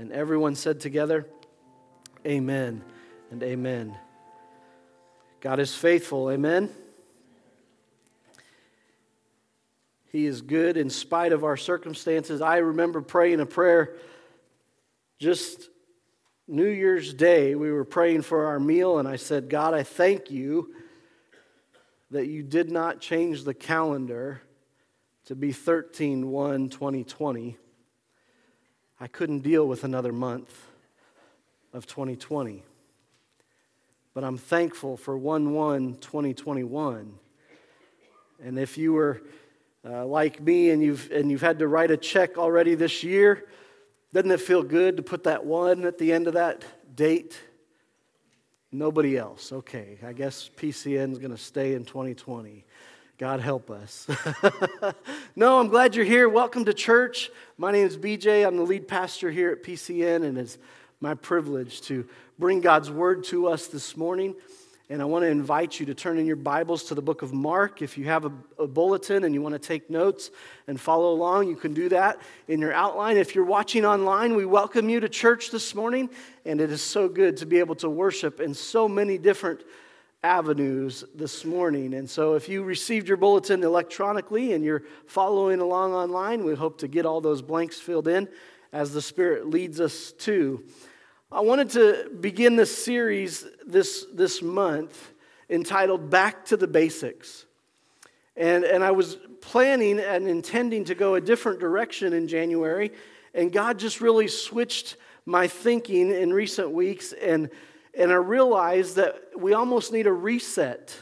And everyone said together, Amen and amen. God is faithful. Amen. He is good in spite of our circumstances. I remember praying a prayer just New Year's Day. We were praying for our meal, and I said, God, I thank you that you did not change the calendar to be 13 1 2020. I couldn't deal with another month of 2020. But I'm thankful for 1 1 2021. And if you were uh, like me and you've, and you've had to write a check already this year, doesn't it feel good to put that one at the end of that date? Nobody else. Okay, I guess PCN is going to stay in 2020. God help us. no, I'm glad you're here. Welcome to church. My name is BJ. I'm the lead pastor here at PCN, and it's my privilege to bring God's word to us this morning. And I want to invite you to turn in your Bibles to the book of Mark. If you have a, a, bulletin and you want to take notes and follow along, you can do that in your outline. If you're watching online, we welcome you to church this morning. And it is so good to be able to worship in so many different avenues this morning. And so, if you received your bulletin electronically and you're following along online, we hope to get all those blanks filled in as the Spirit leads us to. I wanted to begin this series this, this month entitled Back to the Basics. And, and I was planning and intending to go a different direction in January, and God just really switched my thinking in recent weeks and and I realized that we almost need a reset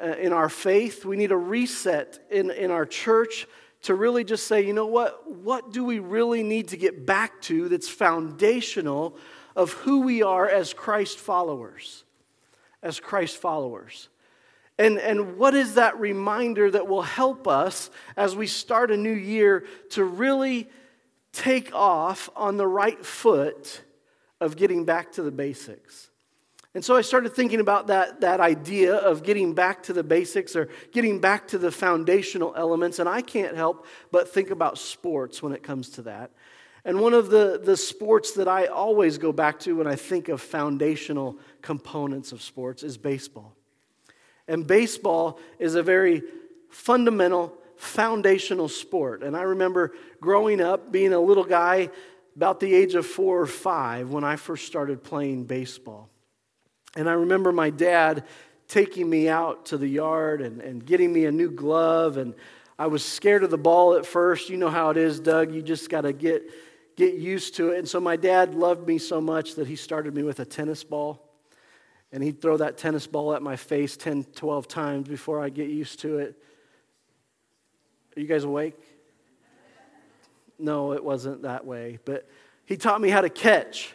uh, in our faith. We need a reset in, in our church to really just say, you know what? What do we really need to get back to that's foundational of who we are as Christ followers? As Christ followers. And, and what is that reminder that will help us as we start a new year to really take off on the right foot of getting back to the basics. And so I started thinking about that, that idea of getting back to the basics or getting back to the foundational elements. And I can't help but think about sports when it comes to that. And one of the, the sports that I always go back to when I think of foundational components of sports is baseball. And baseball is a very fundamental, foundational sport. And I remember growing up, being a little guy about the age of four or five when I first started playing baseball. And I remember my dad taking me out to the yard and, and getting me a new glove. And I was scared of the ball at first. You know how it is, Doug. You just got to get, get used to it. And so my dad loved me so much that he started me with a tennis ball. And he'd throw that tennis ball at my face 10, 12 times before I get used to it. Are you guys awake? No, it wasn't that way. But he taught me how to catch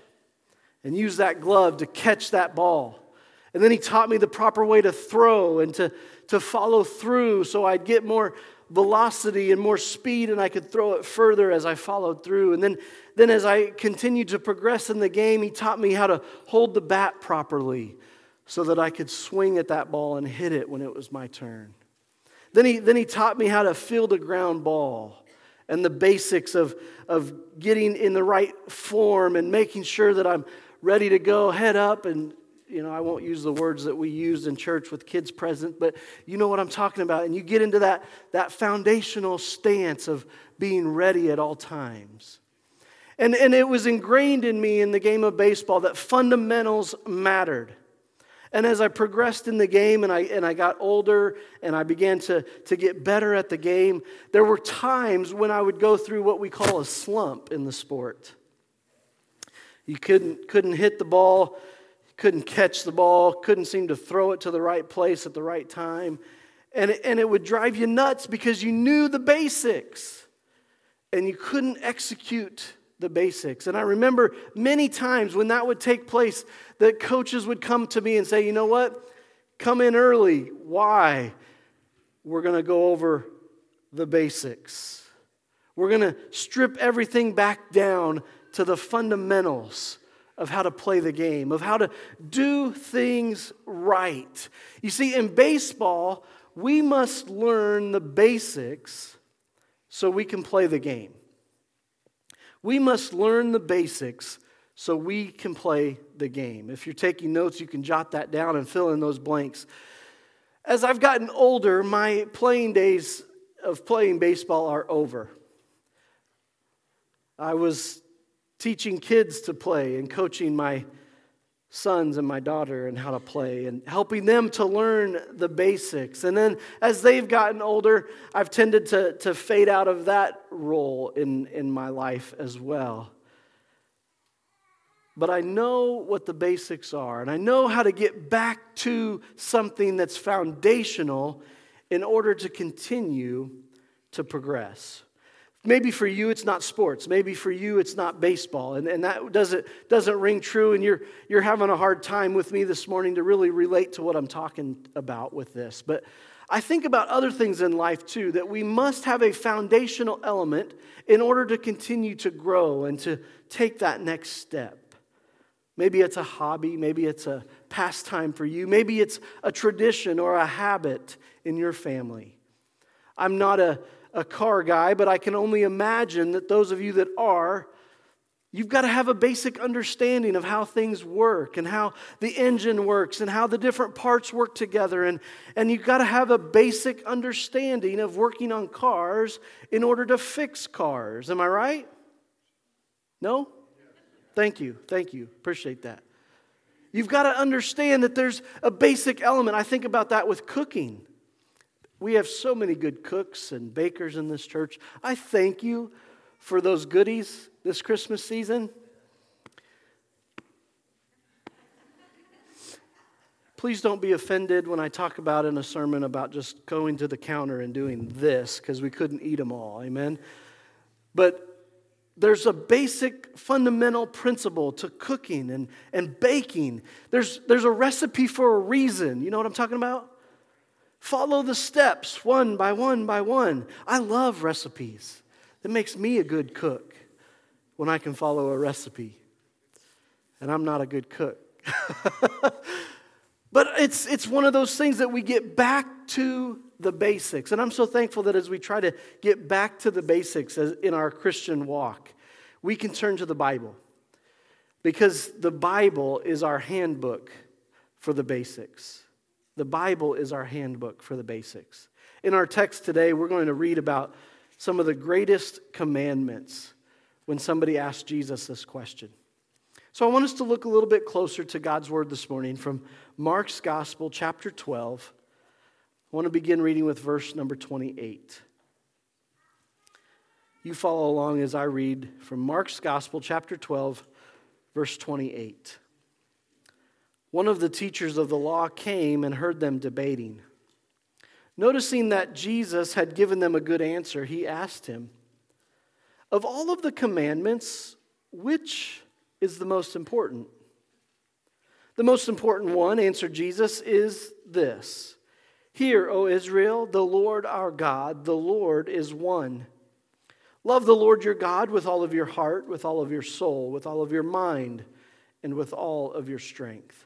and use that glove to catch that ball. And then he taught me the proper way to throw and to, to follow through so I'd get more velocity and more speed and I could throw it further as I followed through. And then, then as I continued to progress in the game, he taught me how to hold the bat properly so that I could swing at that ball and hit it when it was my turn. Then he, then he taught me how to field a ground ball and the basics of, of getting in the right form and making sure that I'm ready to go head up and you know, I won't use the words that we used in church with kids present, but you know what I'm talking about. And you get into that, that foundational stance of being ready at all times. And, and it was ingrained in me in the game of baseball that fundamentals mattered. And as I progressed in the game and I, and I got older and I began to, to get better at the game, there were times when I would go through what we call a slump in the sport. You couldn't, couldn't hit the ball, couldn't catch the ball, couldn't seem to throw it to the right place at the right time. And it, and it would drive you nuts because you knew the basics and you couldn't execute the basics. And I remember many times when that would take place that coaches would come to me and say, you know what? Come in early. Why? We're going to go over the basics. We're going to strip everything back down to the fundamentals of how to play the game, of how to do things right. You see, in baseball, we must learn the basics so we can play the game. We must learn the basics so we can play the game. If you're taking notes, you can jot that down and fill in those blanks. As I've gotten older, my playing days of playing baseball are over. I was teaching kids to play and coaching my sons and my daughter and how to play and helping them to learn the basics. And then as they've gotten older, I've tended to, to fade out of that role in, in my life as well. But I know what the basics are, and I know how to get back to something that's foundational in order to continue to progress. Maybe for you it's not sports. Maybe for you it's not baseball. And, and that doesn't, doesn't ring true. And you're, you're having a hard time with me this morning to really relate to what I'm talking about with this. But I think about other things in life too, that we must have a foundational element in order to continue to grow and to take that next step. Maybe it's a hobby, maybe it's a pastime for you, maybe it's a tradition or a habit in your family. I'm not a a car guy, but I can only imagine that those of you that are, you've got to have a basic understanding of how things work and how the engine works and how the different parts work together. And, and you've got to have a basic understanding of working on cars in order to fix cars. Am I right? No? Thank you. Thank you. Appreciate that. You've got to understand that there's a basic element. I think about that with cooking. We have so many good cooks and bakers in this church. I thank you for those goodies this Christmas season. Please don't be offended when I talk about in a sermon about just going to the counter and doing this because we couldn't eat them all. Amen. But there's a basic fundamental principle to cooking and, and baking. There's, there's a recipe for a reason. You know what I'm talking about? Follow the steps one by one by one. I love recipes. It makes me a good cook when I can follow a recipe. And I'm not a good cook. but it's, it's one of those things that we get back to the basics. And I'm so thankful that as we try to get back to the basics in our Christian walk, we can turn to the Bible. Because the Bible is our handbook for the basics. The Bible is our handbook for the basics. In our text today, we're going to read about some of the greatest commandments when somebody asked Jesus this question. So I want us to look a little bit closer to God's word this morning from Mark's Gospel, chapter 12. I want to begin reading with verse number 28. You follow along as I read from Mark's Gospel, chapter 12, verse 28. One of the teachers of the law came and heard them debating. Noticing that Jesus had given them a good answer, he asked him, Of all of the commandments, which is the most important? The most important one, answered Jesus, is this Hear, O Israel, the Lord our God, the Lord is one. Love the Lord your God with all of your heart, with all of your soul, with all of your mind, and with all of your strength.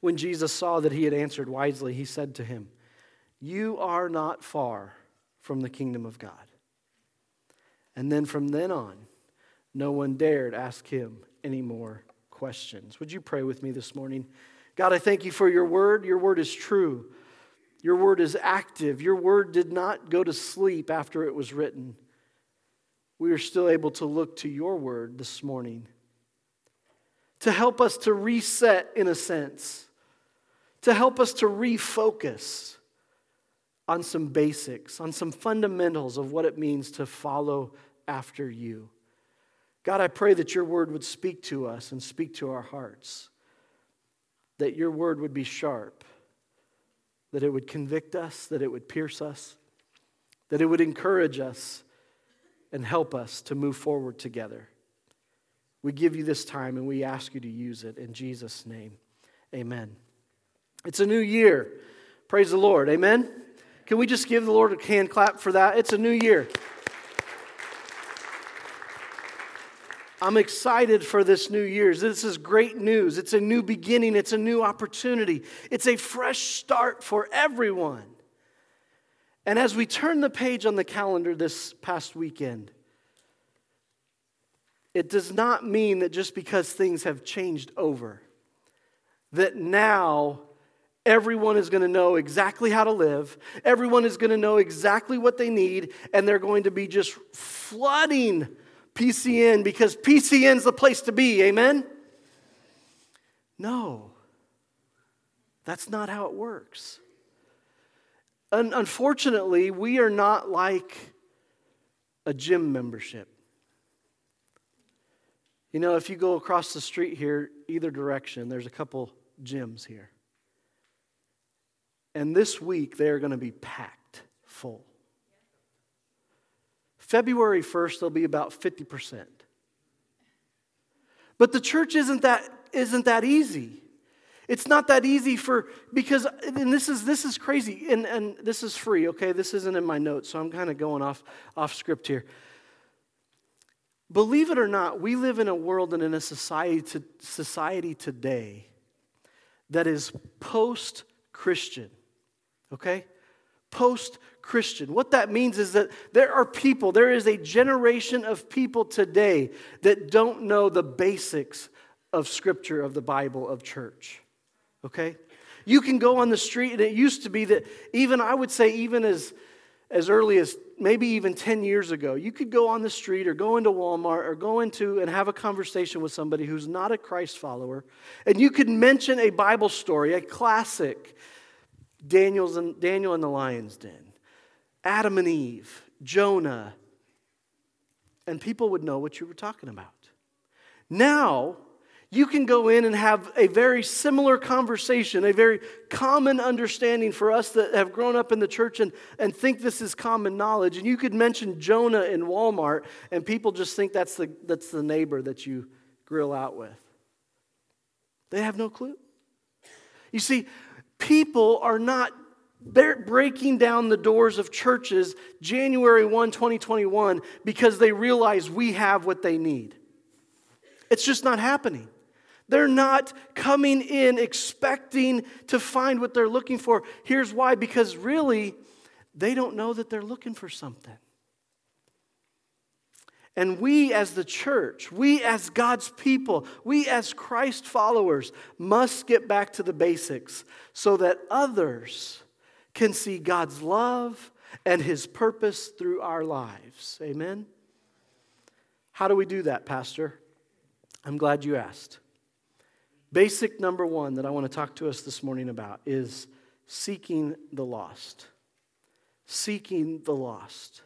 When Jesus saw that he had answered wisely, he said to him, You are not far from the kingdom of God. And then from then on, no one dared ask him any more questions. Would you pray with me this morning? God, I thank you for your word. Your word is true. Your word is active. Your word did not go to sleep after it was written. We are still able to look to your word this morning to help us to reset, in a sense, to help us to refocus on some basics, on some fundamentals of what it means to follow after you. God, I pray that your word would speak to us and speak to our hearts, that your word would be sharp, that it would convict us, that it would pierce us, that it would encourage us and help us to move forward together. We give you this time and we ask you to use it in Jesus' name. Amen. It's a new year. Praise the Lord. Amen. Can we just give the Lord a hand clap for that? It's a new year. I'm excited for this new year. This is great news. It's a new beginning, it's a new opportunity, it's a fresh start for everyone. And as we turn the page on the calendar this past weekend, it does not mean that just because things have changed over, that now everyone is going to know exactly how to live, everyone is going to know exactly what they need, and they're going to be just flooding PCN because PCN's the place to be. Amen? No, that's not how it works. Un- unfortunately, we are not like a gym membership. You know, if you go across the street here, either direction, there's a couple gyms here. And this week, they are going to be packed full. February 1st, they'll be about 50%. But the church isn't that, isn't that easy. It's not that easy for, because, and this is, this is crazy, and, and this is free, okay? This isn't in my notes, so I'm kind of going off, off script here. Believe it or not, we live in a world and in a society, to, society today that is post Christian, okay? Post Christian. What that means is that there are people, there is a generation of people today that don't know the basics of Scripture, of the Bible, of church. Okay? You can go on the street, and it used to be that even, I would say, even as, as early as maybe even 10 years ago, you could go on the street or go into Walmart or go into and have a conversation with somebody who's not a Christ follower, and you could mention a Bible story, a classic, Daniel's and, Daniel and the lion's den. Adam and Eve, Jonah, and people would know what you were talking about. Now, you can go in and have a very similar conversation, a very common understanding for us that have grown up in the church and, and think this is common knowledge. And you could mention Jonah in Walmart, and people just think that's the, that's the neighbor that you grill out with. They have no clue. You see, people are not breaking down the doors of churches January 1, 2021, because they realize we have what they need. It's just not happening. They're not coming in expecting to find what they're looking for. Here's why because really, they don't know that they're looking for something. And we, as the church, we, as God's people, we, as Christ followers, must get back to the basics so that others can see God's love and His purpose through our lives. Amen? How do we do that, Pastor? I'm glad you asked. Basic number one that I want to talk to us this morning about is seeking the lost. Seeking the lost.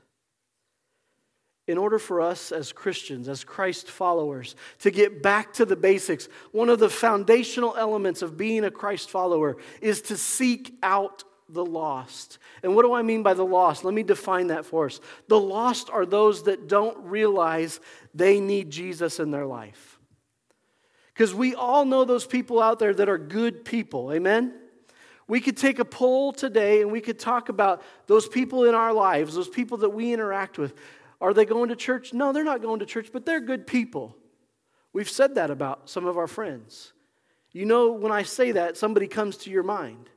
In order for us as Christians, as Christ followers, to get back to the basics, one of the foundational elements of being a Christ follower is to seek out the lost. And what do I mean by the lost? Let me define that for us. The lost are those that don't realize they need Jesus in their life. Because we all know those people out there that are good people. Amen? We could take a poll today and we could talk about those people in our lives, those people that we interact with. Are they going to church? No, they're not going to church, but they're good people. We've said that about some of our friends. You know, when I say that, somebody comes to your mind.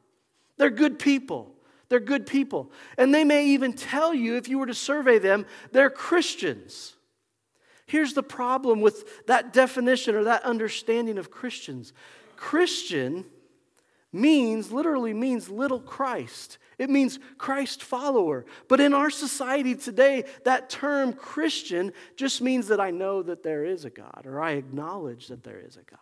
They're good people. They're good people. And they may even tell you, if you were to survey them, they're Christians. Here's the problem with that definition or that understanding of Christians Christian means, literally means little Christ. It means Christ follower. But in our society today, that term Christian just means that I know that there is a God or I acknowledge that there is a God.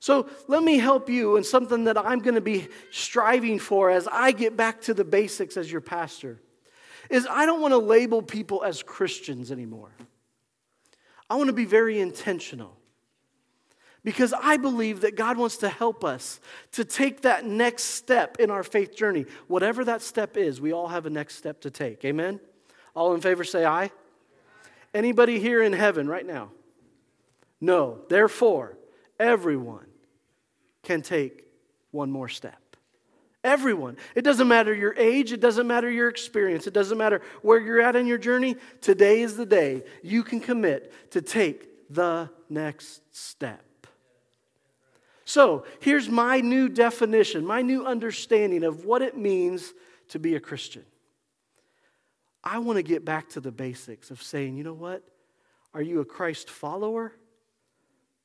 So let me help you in something that I'm going to be striving for as I get back to the basics as your pastor. Is I don't want to label people as Christians anymore. I want to be very intentional. Because I believe that God wants to help us to take that next step in our faith journey. Whatever that step is, we all have a next step to take. Amen? All in favor say aye. Anybody here in heaven right now? No, therefore, everyone can take one more step. Everyone. It doesn't matter your age, it doesn't matter your experience, it doesn't matter where you're at in your journey. Today is the day you can commit to take the next step. So, here's my new definition, my new understanding of what it means to be a Christian. I want to get back to the basics of saying, you know what? Are you a Christ follower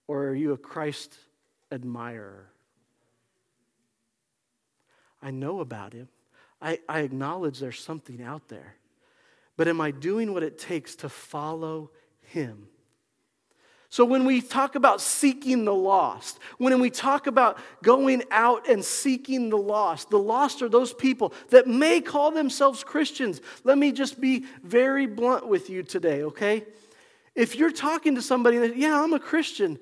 or are you a Christ admirer? I know about him. I, I acknowledge there's something out there. But am I doing what it takes to follow him? So, when we talk about seeking the lost, when we talk about going out and seeking the lost, the lost are those people that may call themselves Christians. Let me just be very blunt with you today, okay? If you're talking to somebody that, yeah, I'm a Christian,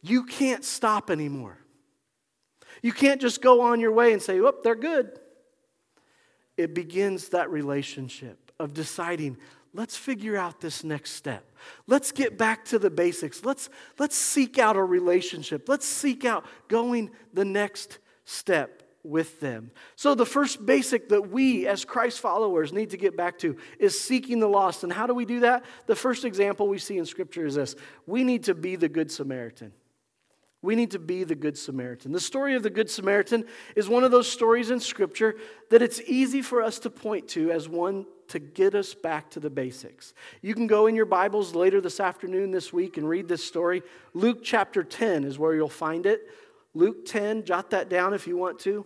you can't stop anymore. You can't just go on your way and say, oh, they're good. It begins that relationship of deciding, let's figure out this next step. Let's get back to the basics. Let's, let's seek out a relationship. Let's seek out going the next step with them. So, the first basic that we as Christ followers need to get back to is seeking the lost. And how do we do that? The first example we see in Scripture is this we need to be the Good Samaritan. We need to be the Good Samaritan. The story of the Good Samaritan is one of those stories in Scripture that it's easy for us to point to as one to get us back to the basics. You can go in your Bibles later this afternoon, this week, and read this story. Luke chapter 10 is where you'll find it. Luke 10, jot that down if you want to.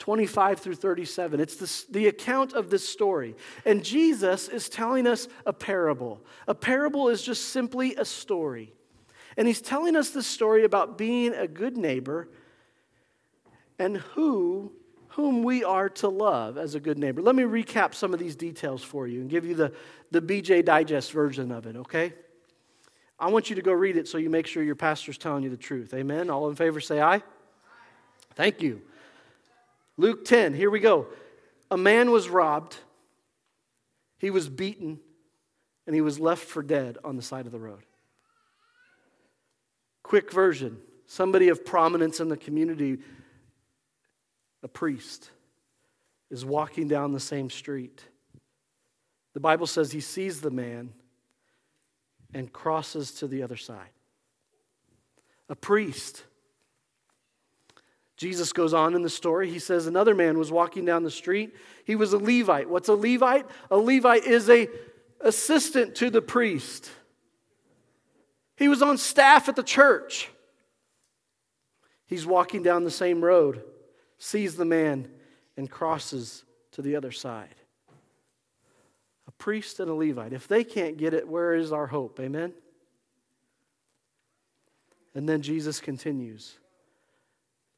25 through 37. It's the, the account of this story. And Jesus is telling us a parable. A parable is just simply a story. And he's telling us the story about being a good neighbor and who whom we are to love as a good neighbor. Let me recap some of these details for you and give you the, the BJ Digest version of it, okay? I want you to go read it so you make sure your pastor's telling you the truth. Amen. All in favor say aye. Thank you. Luke 10, here we go. A man was robbed, he was beaten, and he was left for dead on the side of the road. Quick version somebody of prominence in the community, a priest, is walking down the same street. The Bible says he sees the man and crosses to the other side. A priest. Jesus goes on in the story. He says another man was walking down the street. He was a Levite. What's a Levite? A Levite is a assistant to the priest. He was on staff at the church. He's walking down the same road, sees the man, and crosses to the other side. A priest and a Levite. If they can't get it, where is our hope? Amen? And then Jesus continues.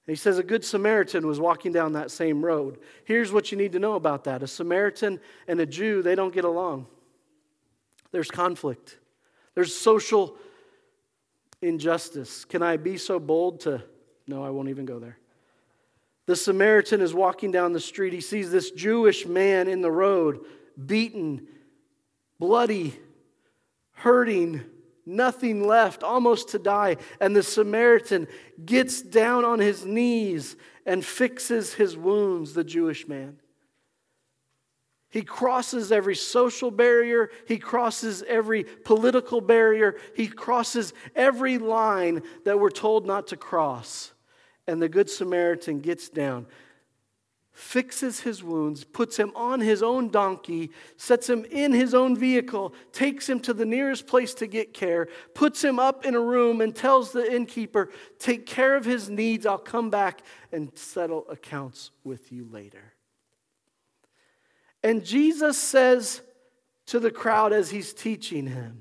He says a good Samaritan was walking down that same road. Here's what you need to know about that a Samaritan and a Jew, they don't get along. There's conflict, there's social injustice. Can I be so bold to? No, I won't even go there. The Samaritan is walking down the street. He sees this Jewish man in the road, beaten, bloody, hurting, nothing left, almost to die. And the Samaritan gets down on his knees and fixes his wounds, the Jewish man. He crosses every social barrier. He crosses every political barrier. He crosses every line that we're told not to cross. And the Good Samaritan gets down, fixes his wounds, puts him on his own donkey, sets him in his own vehicle, takes him to the nearest place to get care, puts him up in a room, and tells the innkeeper, Take care of his needs. I'll come back and settle accounts with you later. And Jesus says to the crowd as he's teaching him,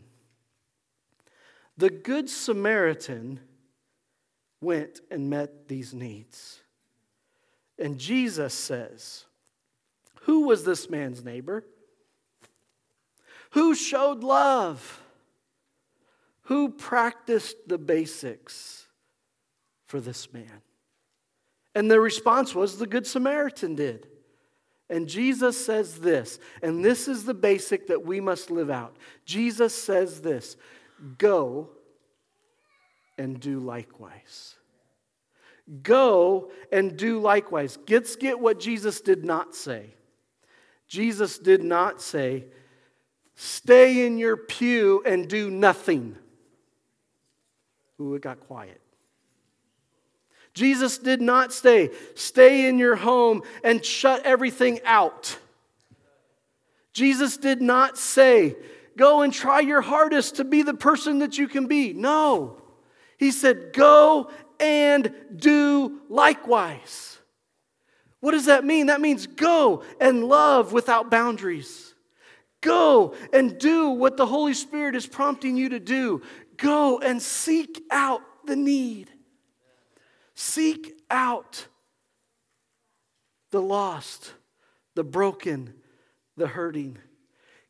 The Good Samaritan went and met these needs. And Jesus says, Who was this man's neighbor? Who showed love? Who practiced the basics for this man? And the response was the Good Samaritan did. And Jesus says this, and this is the basic that we must live out. Jesus says this Go and do likewise. Go and do likewise. Let's get what Jesus did not say. Jesus did not say, stay in your pew and do nothing. Ooh, it got quiet. Jesus did not say, stay in your home and shut everything out. Jesus did not say, go and try your hardest to be the person that you can be. No. He said, go and do likewise. What does that mean? That means go and love without boundaries. Go and do what the Holy Spirit is prompting you to do. Go and seek out the need. Seek out the lost, the broken, the hurting.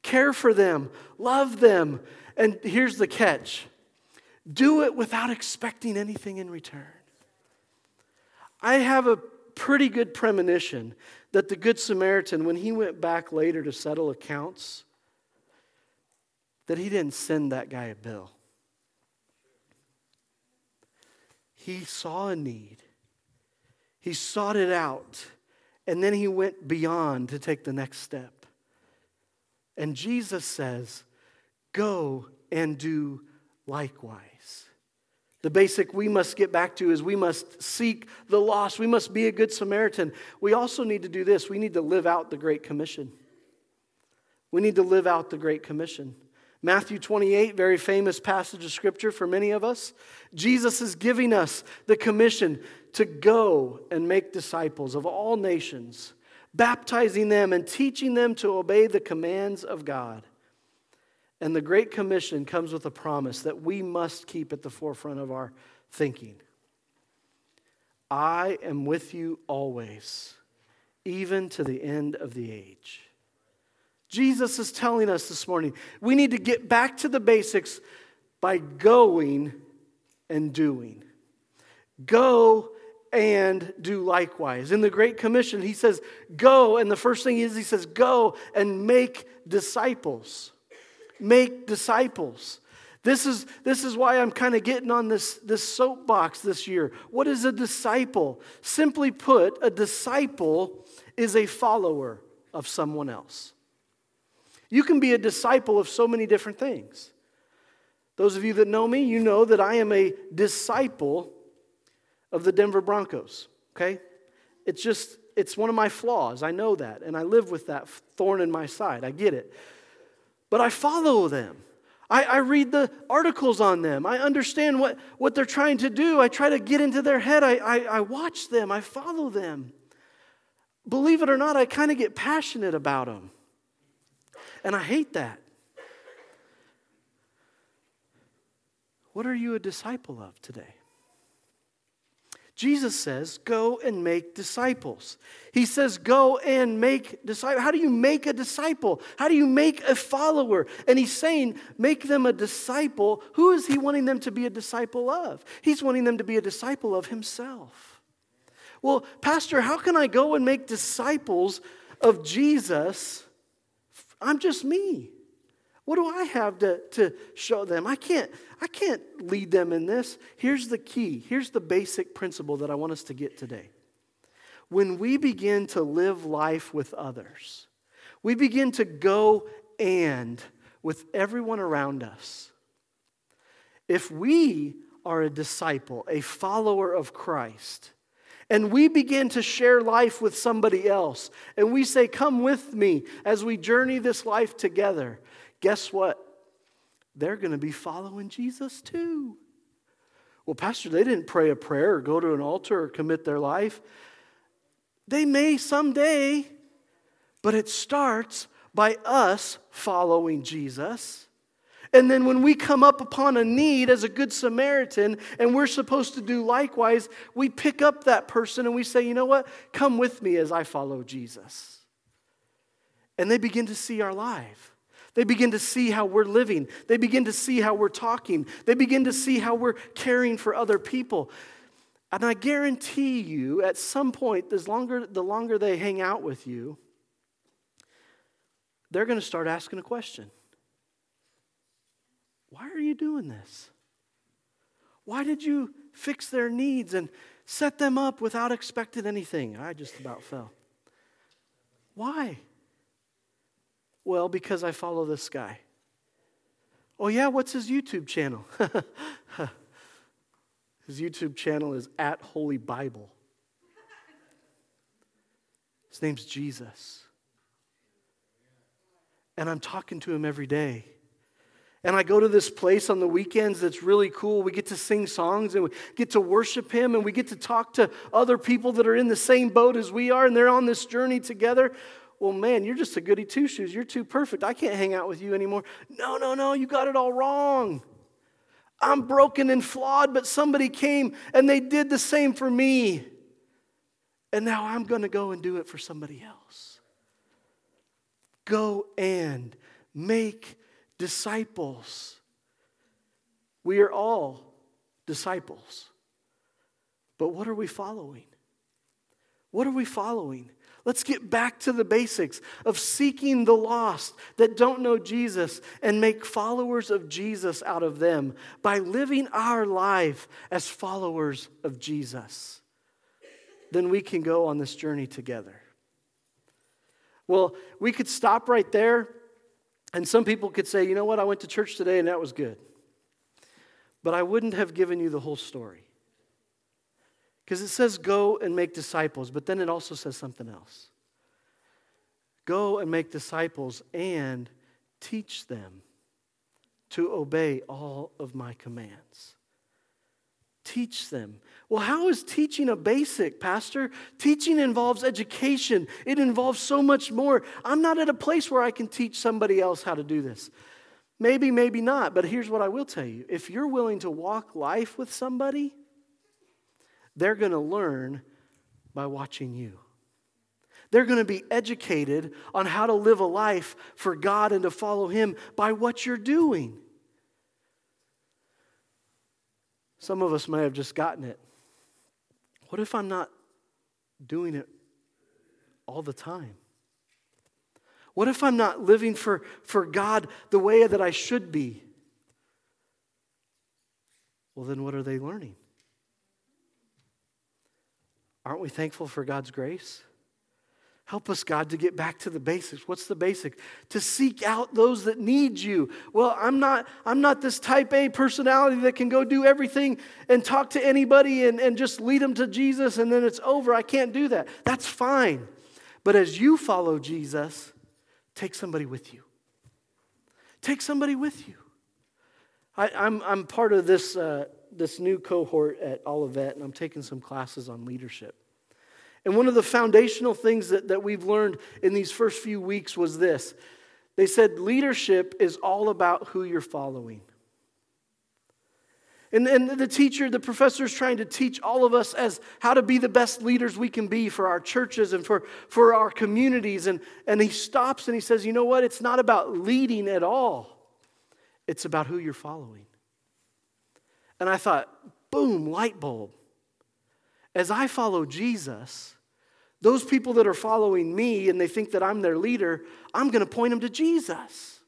Care for them, love them. And here's the catch do it without expecting anything in return. I have a pretty good premonition that the Good Samaritan, when he went back later to settle accounts, that he didn't send that guy a bill. He saw a need, he sought it out, and then he went beyond to take the next step. And Jesus says, Go and do likewise. The basic we must get back to is we must seek the lost. We must be a good Samaritan. We also need to do this we need to live out the Great Commission. We need to live out the Great Commission. Matthew 28, very famous passage of scripture for many of us. Jesus is giving us the commission to go and make disciples of all nations baptizing them and teaching them to obey the commands of God. And the Great Commission comes with a promise that we must keep at the forefront of our thinking. I am with you always, even to the end of the age. Jesus is telling us this morning we need to get back to the basics by going and doing. Go and do likewise. In the Great Commission, he says, Go. And the first thing is, he says, Go and make disciples. Make disciples. This is, this is why I'm kind of getting on this, this soapbox this year. What is a disciple? Simply put, a disciple is a follower of someone else. You can be a disciple of so many different things. Those of you that know me, you know that I am a disciple of the Denver Broncos, okay? It's just, it's one of my flaws. I know that, and I live with that thorn in my side. I get it. But I follow them. I, I, read the articles on them. I understand what, what they're trying to do. I try to get into their head. I, I, I watch them. I follow them. Believe it or not, I kind of get passionate about them. And I hate that. What are you a disciple of today? Jesus says, Go and make disciples. He says, Go and make disciples. How do you make a disciple? How do you make a follower? And he's saying, Make them a disciple. Who is he wanting them to be a disciple of? He's wanting them to be a disciple of himself. Well, Pastor, how can I go and make disciples of Jesus? I'm just me. What do I have to, to show them? I can't, I can't lead them in this. Here's the key. Here's the basic principle that I want us to get today. When we begin to live life with others, we begin to go and with everyone around us. If we are a disciple, a follower of Christ, and we begin to share life with somebody else, and we say, Come with me as we journey this life together, guess what? They're going to be following Jesus too. Well, Pastor, they didn't pray a prayer or go to an altar or commit their life. They may someday, but it starts by us following Jesus. And then when we come up upon a need as a good Samaritan and we're supposed to do likewise, we pick up that person and we say, you know what? Come with me as I follow Jesus. And they begin to see our life. They begin to see how we're living. They begin to see how we're talking. They begin to see how we're caring for other people. And I guarantee you, at some point, as longer, the longer they hang out with you, they're going to start asking a question Why are you doing this? Why did you fix their needs and set them up without expecting anything? I just about fell. Why? Well, because I follow this guy. Oh, yeah, what's his YouTube channel? his YouTube channel is at Holy Bible. His name's Jesus. And I'm talking to him every day. And I go to this place on the weekends that's really cool. We get to sing songs and we get to worship Him and we get to talk to other people that are in the same boat as we are and they're on this journey together. Well, man, you're just a goody two shoes. You're too perfect. I can't hang out with you anymore. No, no, no, you got it all wrong. I'm broken and flawed, but somebody came and they did the same for me. And now I'm going to go and do it for somebody else. Go and make disciples. We are all disciples. But what are we following? What are we following? Let's get back to the basics of seeking the lost that don't know Jesus and make followers of Jesus out of them by living our life as followers of Jesus. Then we can go on this journey together. Well, we could stop right there, and some people could say, you know what, I went to church today and that was good. But I wouldn't have given you the whole story. Because it says go and make disciples, but then it also says something else. Go and make disciples and teach them to obey all of my commands. Teach them. Well, how is teaching a basic, Pastor? Teaching involves education, it involves so much more. I'm not at a place where I can teach somebody else how to do this. Maybe, maybe not, but here's what I will tell you if you're willing to walk life with somebody, they're going to learn by watching you. They're going to be educated on how to live a life for God and to follow Him by what you're doing. Some of us may have just gotten it. What if I'm not doing it all the time? What if I'm not living for, for God the way that I should be? Well, then what are they learning? Aren't we thankful for God's grace? Help us, God, to get back to the basics. What's the basic? To seek out those that need you. Well, I'm not, I'm not this type A personality that can go do everything and talk to anybody and, and just lead them to Jesus and then it's over. I can't do that. That's fine. But as you follow Jesus, take somebody with you. Take somebody with you. I, am I'm, I'm part of this. Uh, this new cohort at Olivet, and I'm taking some classes on leadership. And one of the foundational things that, that we've learned in these first few weeks was this they said leadership is all about who you're following. And, and the teacher, the professor is trying to teach all of us as how to be the best leaders we can be for our churches and for, for our communities. And, and he stops and he says, you know what? It's not about leading at all. It's about who you're following. And I thought, boom, light bulb. As I follow Jesus, those people that are following me and they think that I'm their leader, I'm going to point them to Jesus.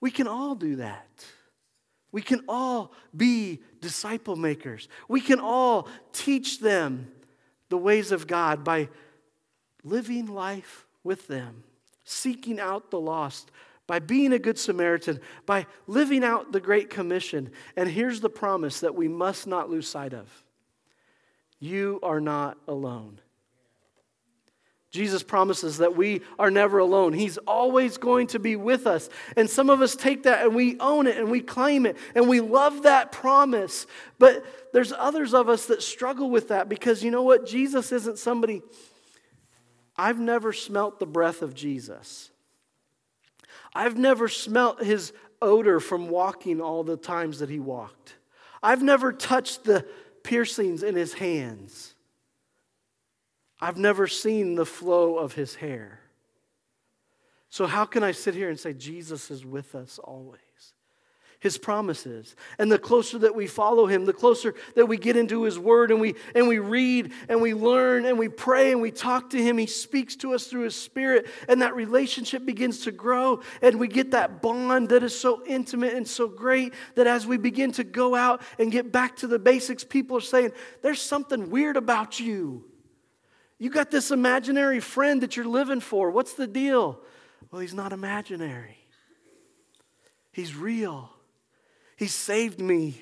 We can all do that. We can all be disciple makers. We can all teach them the ways of God by living life with them, seeking out the lost, by being a good Samaritan, by living out the Great Commission. And here's the promise that we must not lose sight of you are not alone. Jesus promises that we are never alone. He's always going to be with us. And some of us take that and we own it and we claim it and we love that promise. But there's others of us that struggle with that because you know what? Jesus isn't somebody. I've never smelt the breath of Jesus. I've never smelt his odor from walking all the times that he walked. I've never touched the piercings in his hands. I've never seen the flow of his hair. So, how can I sit here and say Jesus is with us always? His promises. And the closer that we follow him, the closer that we get into his word and we and we read and we learn and we pray and we talk to him, he speaks to us through his spirit and that relationship begins to grow and we get that bond that is so intimate and so great that as we begin to go out and get back to the basics, people are saying, "There's something weird about you." You got this imaginary friend that you're living for. What's the deal? Well, he's not imaginary. He's real. He saved me.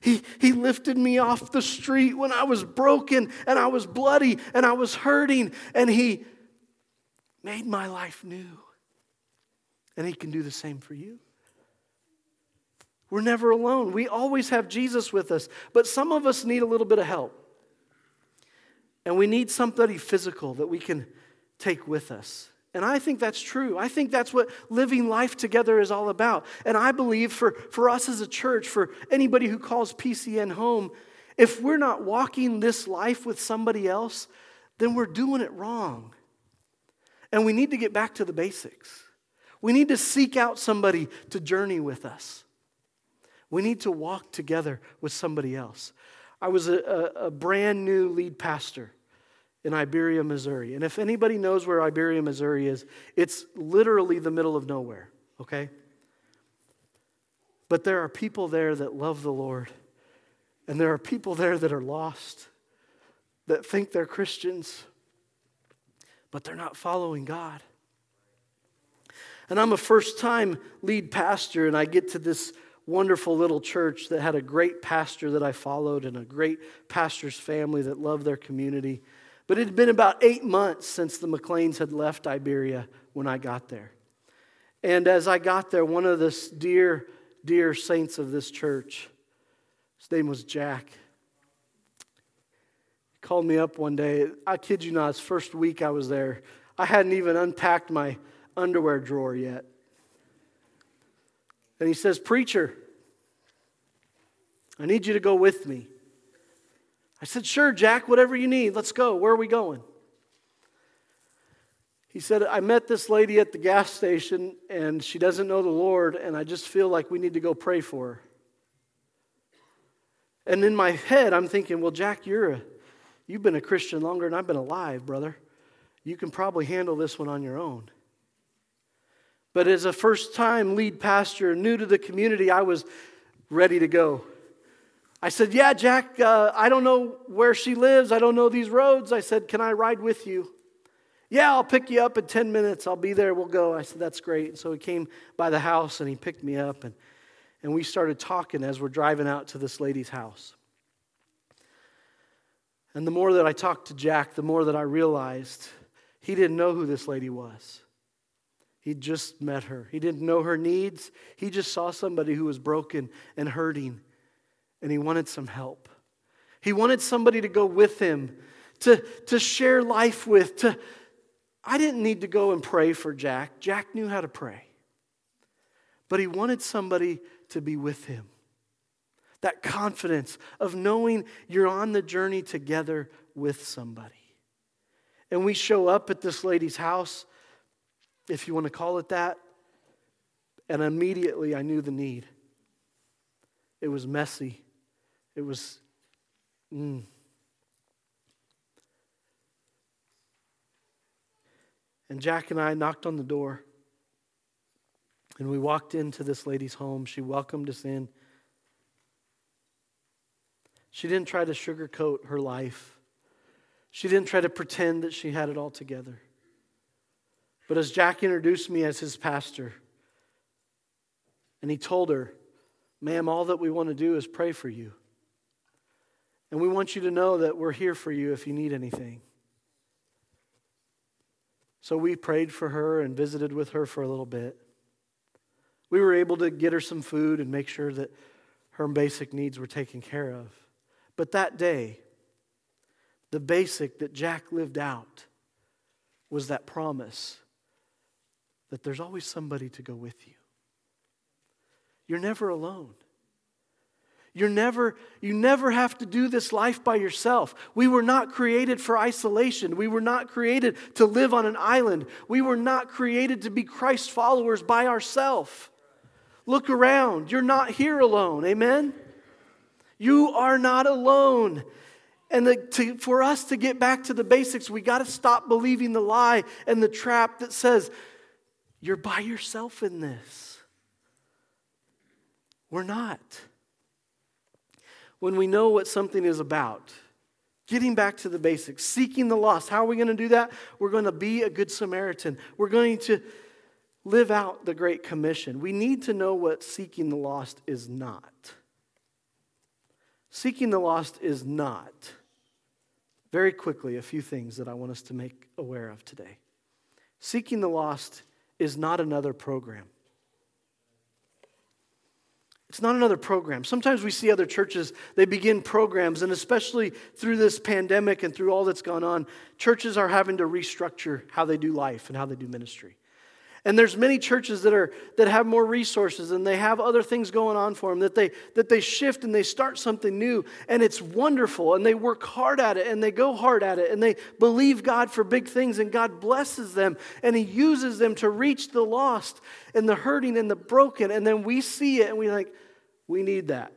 He, he lifted me off the street when I was broken and I was bloody and I was hurting, and He made my life new. And He can do the same for you. We're never alone. We always have Jesus with us, but some of us need a little bit of help. And we need somebody physical that we can take with us. And I think that's true. I think that's what living life together is all about. And I believe for, for us as a church, for anybody who calls PCN home, if we're not walking this life with somebody else, then we're doing it wrong. And we need to get back to the basics. We need to seek out somebody to journey with us. We need to walk together with somebody else. I was a, a, a brand new lead pastor in Iberia, Missouri. And if anybody knows where Iberia, Missouri is, it's literally the middle of nowhere, okay? But there are people there that love the Lord. And there are people there that are lost, that think they're Christians, but they're not following God. And I'm a first time lead pastor, and I get to this wonderful little church that had a great pastor that I followed and a great pastor's family that loved their community. But it had been about eight months since the McLeans had left Iberia when I got there. And as I got there, one of the dear, dear saints of this church, his name was Jack, he called me up one day. I kid you not, his first week I was there, I hadn't even unpacked my underwear drawer yet. And he says, Preacher, I need you to go with me. I said, Sure, Jack, whatever you need. Let's go. Where are we going? He said, I met this lady at the gas station and she doesn't know the Lord, and I just feel like we need to go pray for her. And in my head, I'm thinking, well, Jack, you're a, you've been a Christian longer than I've been alive, brother. You can probably handle this one on your own. But as a first time lead pastor, new to the community, I was ready to go. I said, Yeah, Jack, uh, I don't know where she lives. I don't know these roads. I said, Can I ride with you? Yeah, I'll pick you up in 10 minutes. I'll be there. We'll go. I said, That's great. So he came by the house and he picked me up, and, and we started talking as we're driving out to this lady's house. And the more that I talked to Jack, the more that I realized he didn't know who this lady was. He just met her. He didn't know her needs. He just saw somebody who was broken and hurting and he wanted some help. He wanted somebody to go with him, to, to share life with. To, I didn't need to go and pray for Jack. Jack knew how to pray. But he wanted somebody to be with him. That confidence of knowing you're on the journey together with somebody. And we show up at this lady's house, if you want to call it that, and immediately I knew the need. It was messy, it was, mm. And Jack and I knocked on the door. And we walked into this lady's home. She welcomed us in. She didn't try to sugarcoat her life. She didn't try to pretend that she had it all together. But as Jack introduced me as his pastor, and he told her, Ma'am, all that we want to do is pray for you. And we want you to know that we're here for you if you need anything. So we prayed for her and visited with her for a little bit. We were able to get her some food and make sure that her basic needs were taken care of. But that day, the basic that Jack lived out was that promise that there's always somebody to go with you. You're never alone. You're never, you never have to do this life by yourself. We were not created for isolation. We were not created to live on an island. We were not created to be Christ followers by ourselves. Look around. You're not here alone. Amen? You are not alone. And the, to, for us to get back to the basics, we got to stop believing the lie and the trap that says, you're by yourself in this. We're not. When we know what something is about, getting back to the basics, seeking the lost, how are we going to do that? We're going to be a good Samaritan. We're going to live out the Great Commission. We need to know what seeking the lost is not. Seeking the lost is not. Very quickly, a few things that I want us to make aware of today. Seeking the lost is not another program. It's not another program. Sometimes we see other churches, they begin programs, and especially through this pandemic and through all that's gone on, churches are having to restructure how they do life and how they do ministry. And there's many churches that are that have more resources and they have other things going on for them that they that they shift and they start something new. And it's wonderful. And they work hard at it and they go hard at it and they believe God for big things and God blesses them and he uses them to reach the lost and the hurting and the broken. And then we see it and we like we need that.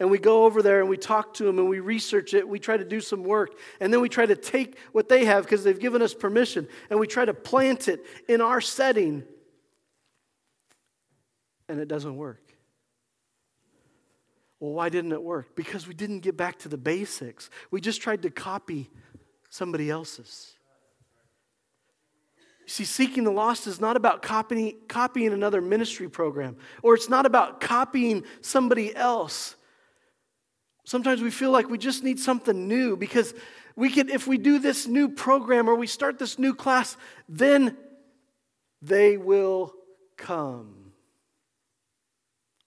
And we go over there and we talk to them and we research it. We try to do some work. And then we try to take what they have because they've given us permission and we try to plant it in our setting. And it doesn't work. Well, why didn't it work? Because we didn't get back to the basics. We just tried to copy somebody else's. You see, seeking the lost is not about copying, copying another ministry program, or it's not about copying somebody else. Sometimes we feel like we just need something new because we can, if we do this new program or we start this new class, then they will come.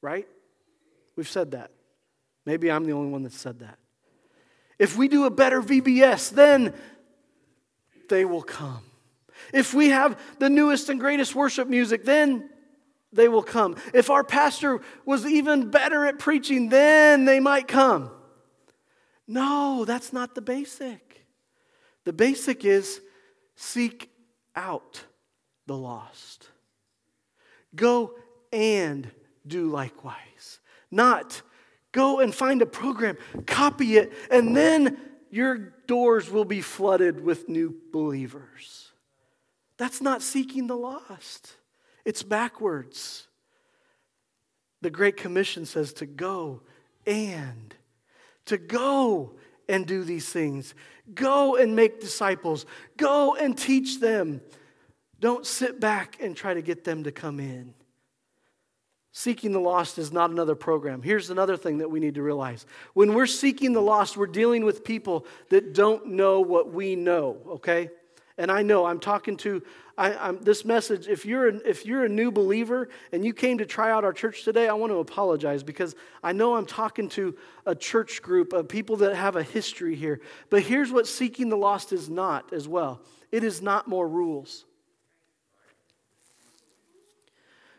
Right? We've said that. Maybe I'm the only one that said that. If we do a better VBS, then they will come. If we have the newest and greatest worship music, then they will come. If our pastor was even better at preaching, then they might come. No, that's not the basic. The basic is seek out the lost. Go and do likewise. Not go and find a program, copy it, and then your doors will be flooded with new believers. That's not seeking the lost. It's backwards. The Great Commission says to go and, to go and do these things. Go and make disciples. Go and teach them. Don't sit back and try to get them to come in. Seeking the lost is not another program. Here's another thing that we need to realize. When we're seeking the lost, we're dealing with people that don't know what we know, okay? And I know I'm talking to I, this message. If you're, if you're a new believer and you came to try out our church today, I want to apologize because I know I'm talking to a church group of people that have a history here. But here's what seeking the lost is not as well it is not more rules.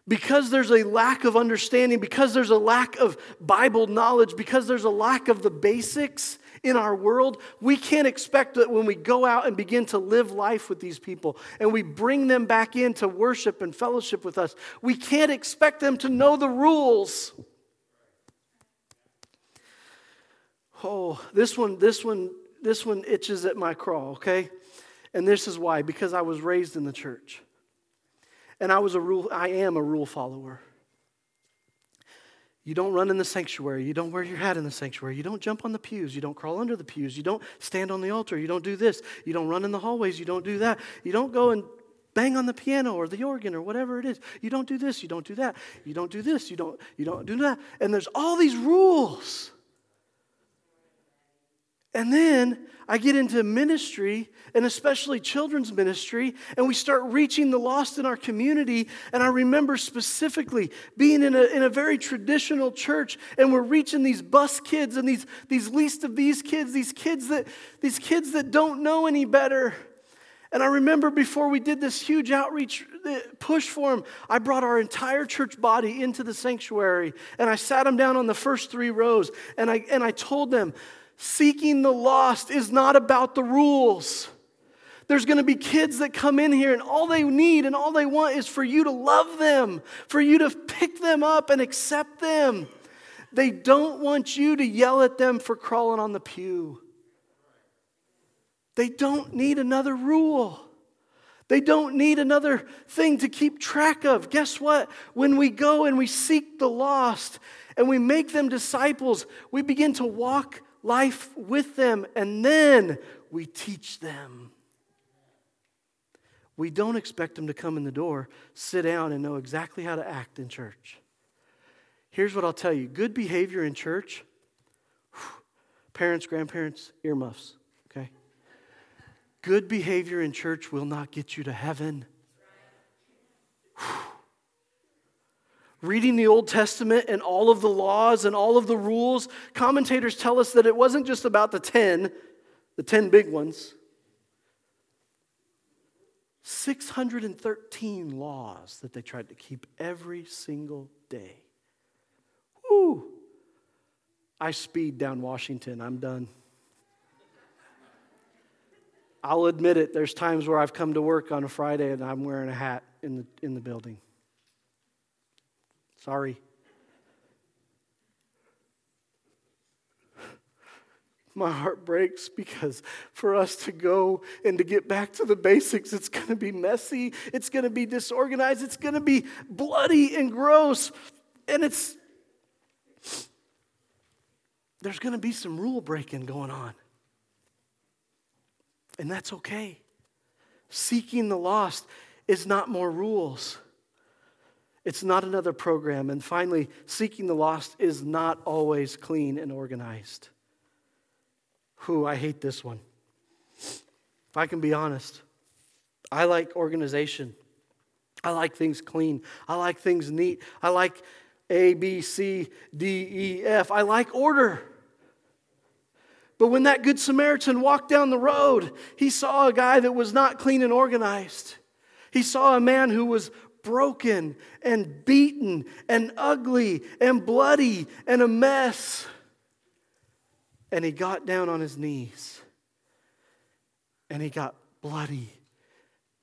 Because there's a lack of understanding, because there's a lack of Bible knowledge, because there's a lack of the basics, in our world, we can't expect that when we go out and begin to live life with these people and we bring them back in to worship and fellowship with us, we can't expect them to know the rules. Oh, this one, this one, this one itches at my craw, okay? And this is why because I was raised in the church. And I was a rule I am a rule follower. You don't run in the sanctuary. You don't wear your hat in the sanctuary. You don't jump on the pews. You don't crawl under the pews. You don't stand on the altar. You don't do this. You don't run in the hallways. You don't do that. You don't go and bang on the piano or the organ or whatever it is. You don't do this. You don't do that. You don't do this. You don't, you don't do that. And there's all these rules. And then I get into ministry, and especially children's ministry, and we start reaching the lost in our community. And I remember specifically being in a, in a very traditional church, and we're reaching these bus kids and these, these least of these kids, these kids that these kids that don't know any better. And I remember before we did this huge outreach uh, push for them, I brought our entire church body into the sanctuary and I sat them down on the first three rows and I, and I told them, Seeking the lost is not about the rules. There's going to be kids that come in here and all they need and all they want is for you to love them, for you to pick them up and accept them. They don't want you to yell at them for crawling on the pew. They don't need another rule. They don't need another thing to keep track of. Guess what? When we go and we seek the lost and we make them disciples, we begin to walk life with them and then we teach them. We don't expect them to come in the door, sit down, and know exactly how to act in church. Here's what I'll tell you good behavior in church, parents, grandparents, earmuffs, okay? Good behavior in church will not get you to heaven. Reading the Old Testament and all of the laws and all of the rules, commentators tell us that it wasn't just about the 10, the 10 big ones. 613 laws that they tried to keep every single day. Whew. I speed down Washington. I'm done. I'll admit it, there's times where I've come to work on a Friday and I'm wearing a hat in the, in the building. Sorry. My heart breaks because for us to go and to get back to the basics, it's going to be messy, it's going to be disorganized, it's going to be bloody and gross. And it's, there's going to be some rule breaking going on. And that's okay. Seeking the lost is not more rules. It's not another program. And finally, seeking the lost is not always clean and organized. Who, I hate this one. If I can be honest, I like organization. I like things clean. I like things neat. I like A, B, C, D, E, F. I like order. But when that Good Samaritan walked down the road, he saw a guy that was not clean and organized. He saw a man who was broken and beaten and ugly and bloody and a mess. And he got down on his knees and he got bloody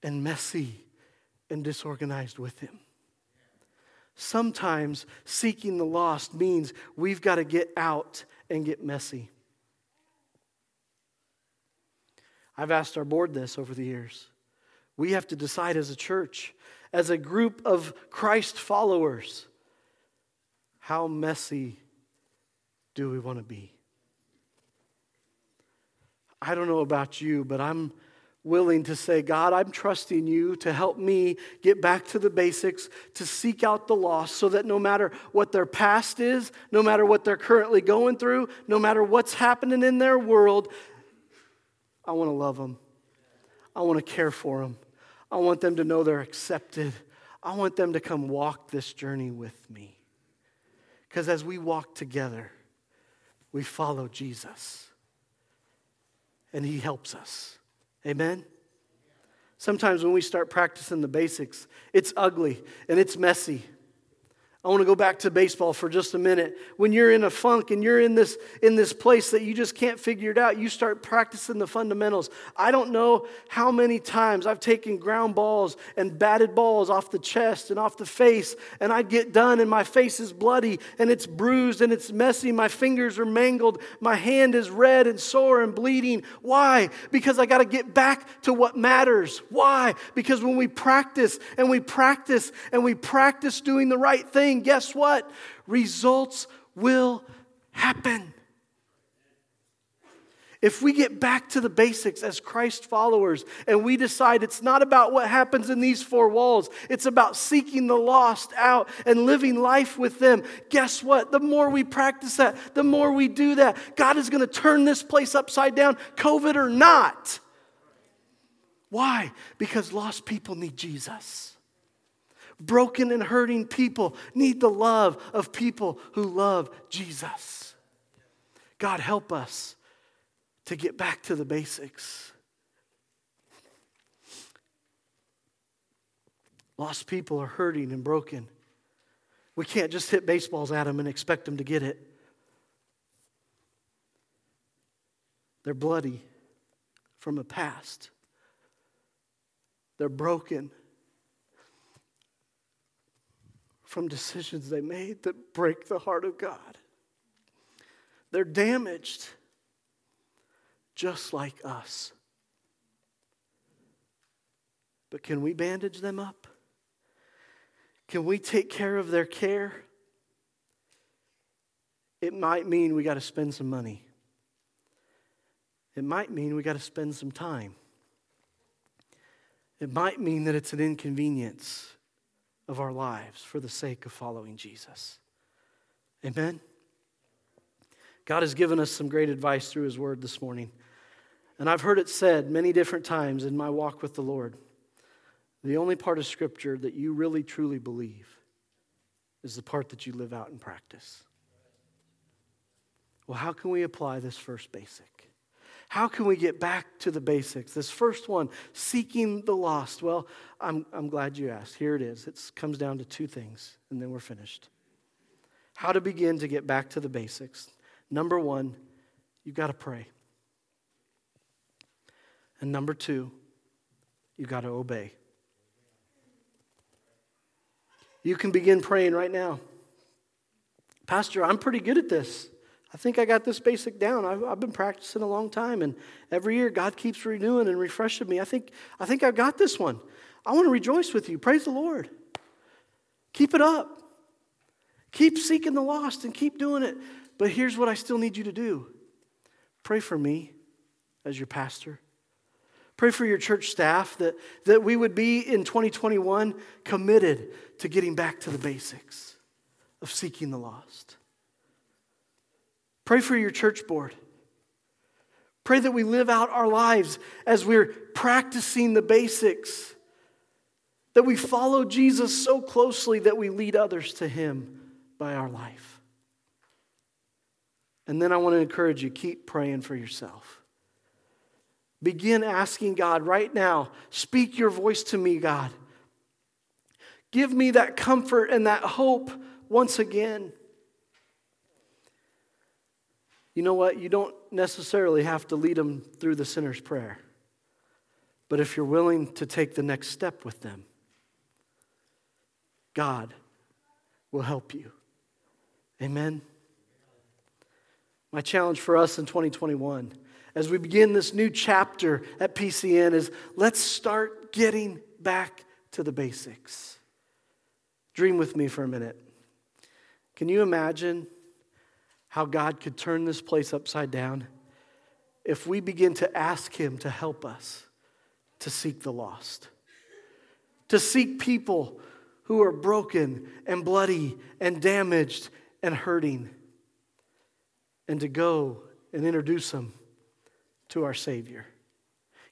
and messy and disorganized with him. Sometimes seeking the lost means we've got to get out and get messy. I've asked our board this over the years. We have to decide as a church, as a group of Christ followers, how messy do we want to be? I don't know about you, but I'm willing to say, God, I'm trusting you to help me get back to the basics, to seek out the lost, so that no matter what their past is, no matter what they're currently going through, no matter what's happening in their world, I want to love them. I want to care for them. I want them to know they're accepted. I want them to come walk this journey with me. Because as we walk together, we follow Jesus and He helps us. Amen? Sometimes when we start practicing the basics, it's ugly and it's messy. I want to go back to baseball for just a minute. When you're in a funk and you're in this, in this place that you just can't figure it out, you start practicing the fundamentals. I don't know how many times I've taken ground balls and batted balls off the chest and off the face, and I get done and my face is bloody and it's bruised and it's messy. My fingers are mangled. My hand is red and sore and bleeding. Why? Because I got to get back to what matters. Why? Because when we practice and we practice and we practice doing the right thing, thing, guess what? Results will happen. If we get back to the basics as Christ followers and we decide it's not about what happens in these four walls, it's about seeking the lost out and living life with them, guess what? The more we practice that, the more we do that, God is going to turn this place upside down, COVID or not. Why? Because lost people need Jesus. Broken and hurting people need the love of people who love Jesus. God, help us to get back to the basics. Lost people are hurting and broken. We can't just hit baseballs at them and expect them to get it. They're bloody from a past. They're broken from decisions they made that break the heart of God. They're damaged just like us. But can we bandage them up? Can we take care of their care? It might mean we got to spend some money. It might mean we got to spend some time. It might mean that it's an inconvenience of our lives for the sake of following Jesus. Amen? God has given us some great advice through His Word this morning. And I've heard it said many different times in my walk with the Lord. The only part of Scripture that you really truly believe is the part that you live out in practice. Well, how can we apply this first basic? How can we get back to the basics? This first one, seeking the lost. Well, I'm, I'm glad you asked. Here it is. It comes down to two things, and then we're finished. How to begin to get back to the basics. Number one, you've got to pray. And number two, you've got to obey. You can begin praying right now. Pastor, I'm pretty good at this. I think I got this basic down. I've, I've, been practicing a long time, and every year God keeps renewing and refreshing me. I think, I think I've got this one. I want to rejoice with you. Praise the Lord. Keep it up. Keep seeking the lost and keep doing it. But here's what I still need you to do pray for me as your pastor. Pray for your church staff that, that we would be in 2021 committed to getting back to the basics of seeking the lost. Pray for your church board. Pray that we live out our lives as we're practicing the basics, that we follow Jesus so closely that we lead others to Him by our life. And then I want to encourage you keep praying for yourself. Begin asking God right now, speak your voice to me, God. Give me that comfort and that hope once again. You know what? You don't necessarily have to lead them through the sinner's prayer. But if you're willing to take the next step with them, God will help you. Amen. My challenge for us in 2021 as we begin this new chapter at PCN is let's start getting back to the basics. Dream with me for a minute. Can you imagine how God could turn this place upside down if we begin to ask Him to help us to seek the lost, to seek people who are broken and bloody and damaged and hurting, and to go and introduce them to our Savior.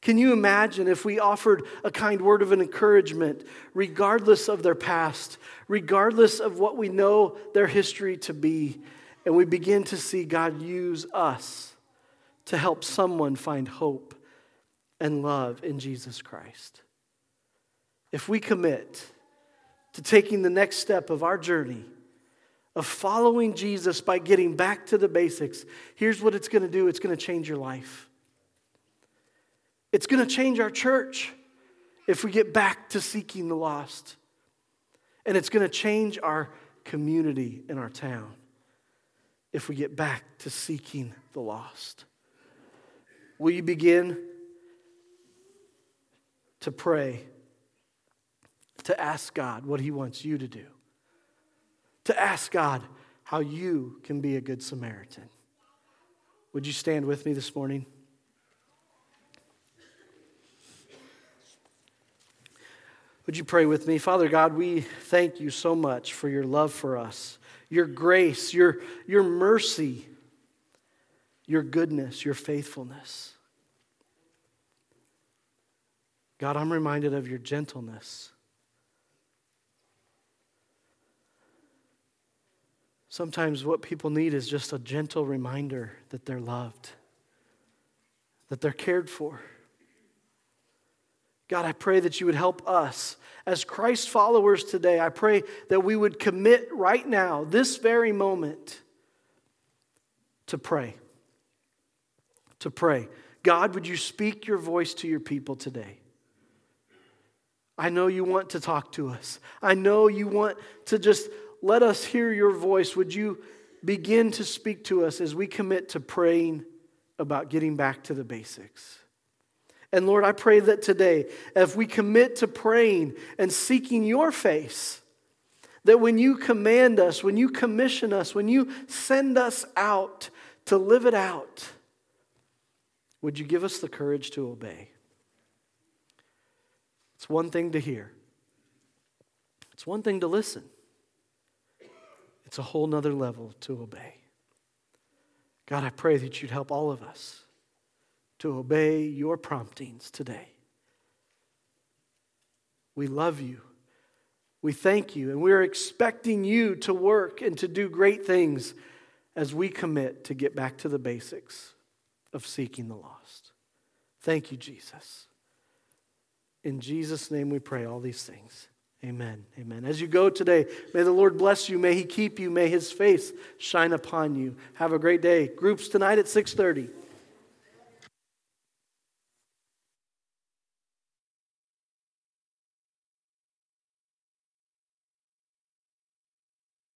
Can you imagine if we offered a kind word of an encouragement, regardless of their past, regardless of what we know their history to be, and we begin to see God use us to help someone find hope and love in Jesus Christ. If we commit to taking the next step of our journey of following Jesus by getting back to the basics, here's what it's going to do it's going to change your life. It's going to change our church if we get back to seeking the lost. And it's going to change our community in our town if we get back to seeking the lost. Will you begin to pray, to ask God what He wants you to do, to ask God how you can be a good Samaritan? Would you stand with me this morning? Would you pray with me? Father God, we thank you so much for your love for us your grace, your, your mercy, your goodness, your faithfulness. God, I'm reminded of your gentleness. Sometimes what people need is just a gentle reminder that they're loved, that they're cared for. God, I pray that you would help us as Christ followers today. I pray that we would commit right now, this very moment, to pray. To pray. God, would you speak your voice to your people today? I know you want to talk to us. I know you want to just let us hear your voice. Would you begin to speak to us as we commit to praying about getting back to the basics? And Lord, I pray that today, if we commit to praying and seeking your face, that when you command us, when you commission us, when you send us out to live it out, would you give us the courage to obey? It's one thing to hear, it's one thing to listen, it's a whole nother level to obey. God, I pray that you'd help all of us to obey your promptings today. We love you. We thank you, and we're expecting you to work and to do great things as we commit to get back to the basics of seeking the lost. Thank you, Jesus. In Jesus' name we pray all these things. Amen. Amen. As you go today, may the Lord bless you. May he keep you. May his face shine upon you. Have a great day. Groups tonight at 6:30.